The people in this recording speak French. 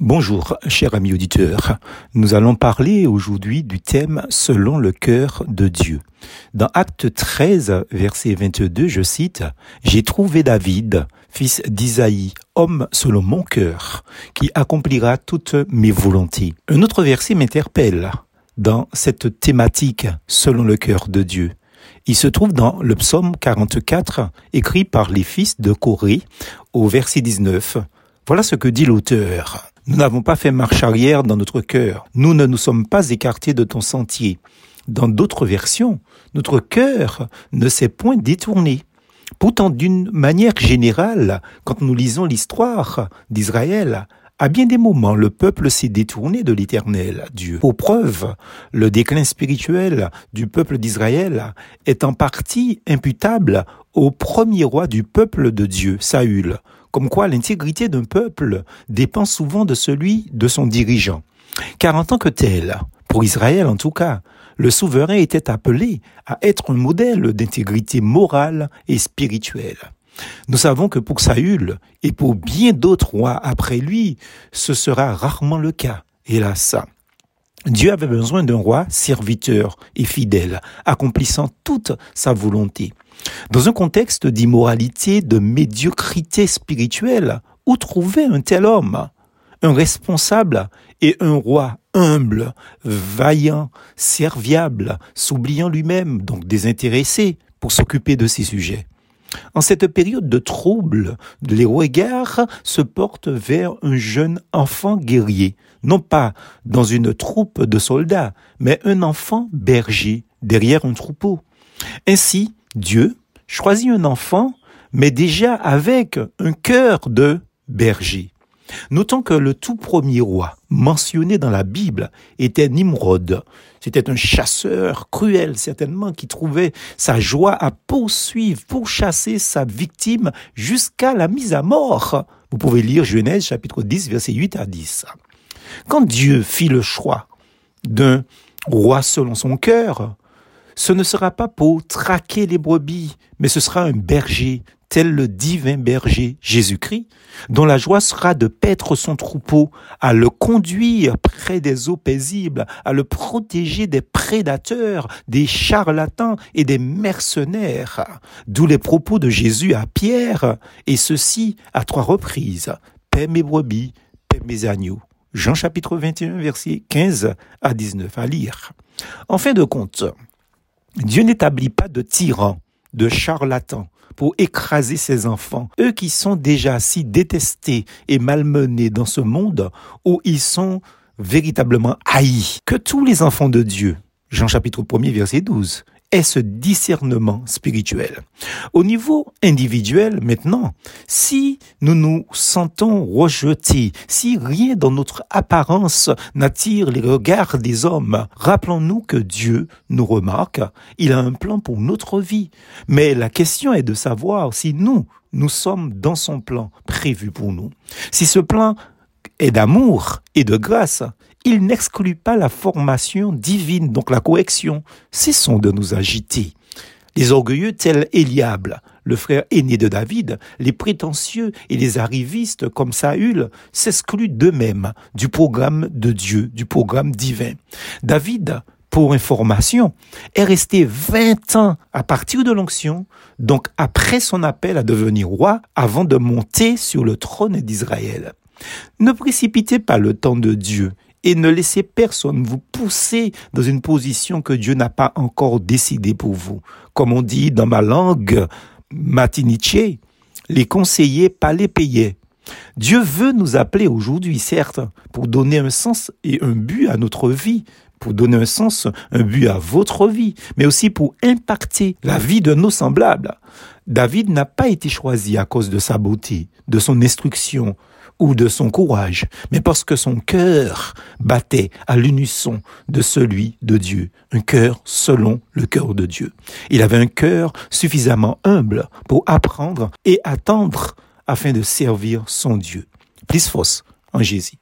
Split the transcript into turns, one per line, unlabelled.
Bonjour, cher ami auditeur. Nous allons parler aujourd'hui du thème selon le cœur de Dieu. Dans Acte 13, verset 22, je cite, J'ai trouvé David, fils d'Isaïe, homme selon mon cœur, qui accomplira toutes mes volontés. Un autre verset m'interpelle dans cette thématique selon le cœur de Dieu. Il se trouve dans le psaume 44, écrit par les fils de Corée, au verset 19. Voilà ce que dit l'auteur. Nous n'avons pas fait marche arrière dans notre cœur. Nous ne nous sommes pas écartés de ton sentier. Dans d'autres versions, notre cœur ne s'est point détourné. Pourtant, d'une manière générale, quand nous lisons l'histoire d'Israël, à bien des moments, le peuple s'est détourné de l'éternel Dieu. Pour preuve, le déclin spirituel du peuple d'Israël est en partie imputable au premier roi du peuple de Dieu, Saül, comme quoi l'intégrité d'un peuple dépend souvent de celui de son dirigeant. Car en tant que tel, pour Israël en tout cas, le souverain était appelé à être un modèle d'intégrité morale et spirituelle. Nous savons que pour Saül et pour bien d'autres rois après lui, ce sera rarement le cas, hélas. Dieu avait besoin d'un roi serviteur et fidèle, accomplissant toute sa volonté. Dans un contexte d'immoralité, de médiocrité spirituelle, où trouver un tel homme? Un responsable et un roi humble, vaillant, serviable, s'oubliant lui-même, donc désintéressé, pour s'occuper de ses sujets. En cette période de trouble, les regards se portent vers un jeune enfant guerrier, non pas dans une troupe de soldats, mais un enfant berger derrière un troupeau. Ainsi, Dieu choisit un enfant, mais déjà avec un cœur de berger. Notons que le tout premier roi mentionné dans la Bible était Nimrod. C'était un chasseur cruel, certainement, qui trouvait sa joie à poursuivre, pour chasser sa victime jusqu'à la mise à mort. Vous pouvez lire Genèse chapitre 10, verset 8 à 10. Quand Dieu fit le choix d'un roi selon son cœur, ce ne sera pas pour traquer les brebis, mais ce sera un berger, tel le divin berger Jésus-Christ, dont la joie sera de paître son troupeau, à le conduire près des eaux paisibles, à le protéger des prédateurs, des charlatans et des mercenaires. D'où les propos de Jésus à Pierre, et ceci à trois reprises. Paix mes brebis, paix mes agneaux. Jean chapitre 21, verset 15 à 19 à lire. En fin de compte, Dieu n'établit pas de tyrans, de charlatans pour écraser ses enfants, eux qui sont déjà si détestés et malmenés dans ce monde où ils sont véritablement haïs, que tous les enfants de Dieu, Jean chapitre 1er verset 12, est ce discernement spirituel. Au niveau individuel, maintenant, si nous nous sentons rejetés, si rien dans notre apparence n'attire les regards des hommes, rappelons-nous que Dieu nous remarque, il a un plan pour notre vie. Mais la question est de savoir si nous, nous sommes dans son plan prévu pour nous. Si ce plan est d'amour et de grâce, il n'exclut pas la formation divine, donc la correction. Cessons de nous agiter. Les orgueilleux tels Eliable, le frère aîné de David, les prétentieux et les arrivistes comme Saül s'excluent d'eux-mêmes du programme de Dieu, du programme divin. David, pour information, est resté 20 ans à partir de l'onction, donc après son appel à devenir roi, avant de monter sur le trône d'Israël. Ne précipitez pas le temps de Dieu et ne laissez personne vous pousser dans une position que Dieu n'a pas encore décidée pour vous. Comme on dit dans ma langue matiniche, les conseillers pas les payer. Dieu veut nous appeler aujourd'hui, certes, pour donner un sens et un but à notre vie, pour donner un sens, un but à votre vie, mais aussi pour impacter la vie de nos semblables. David n'a pas été choisi à cause de sa beauté, de son instruction, ou de son courage, mais parce que son cœur battait à l'unisson de celui de Dieu, un cœur selon le cœur de Dieu. Il avait un cœur suffisamment humble pour apprendre et attendre afin de servir son Dieu. Fausse en Jésus.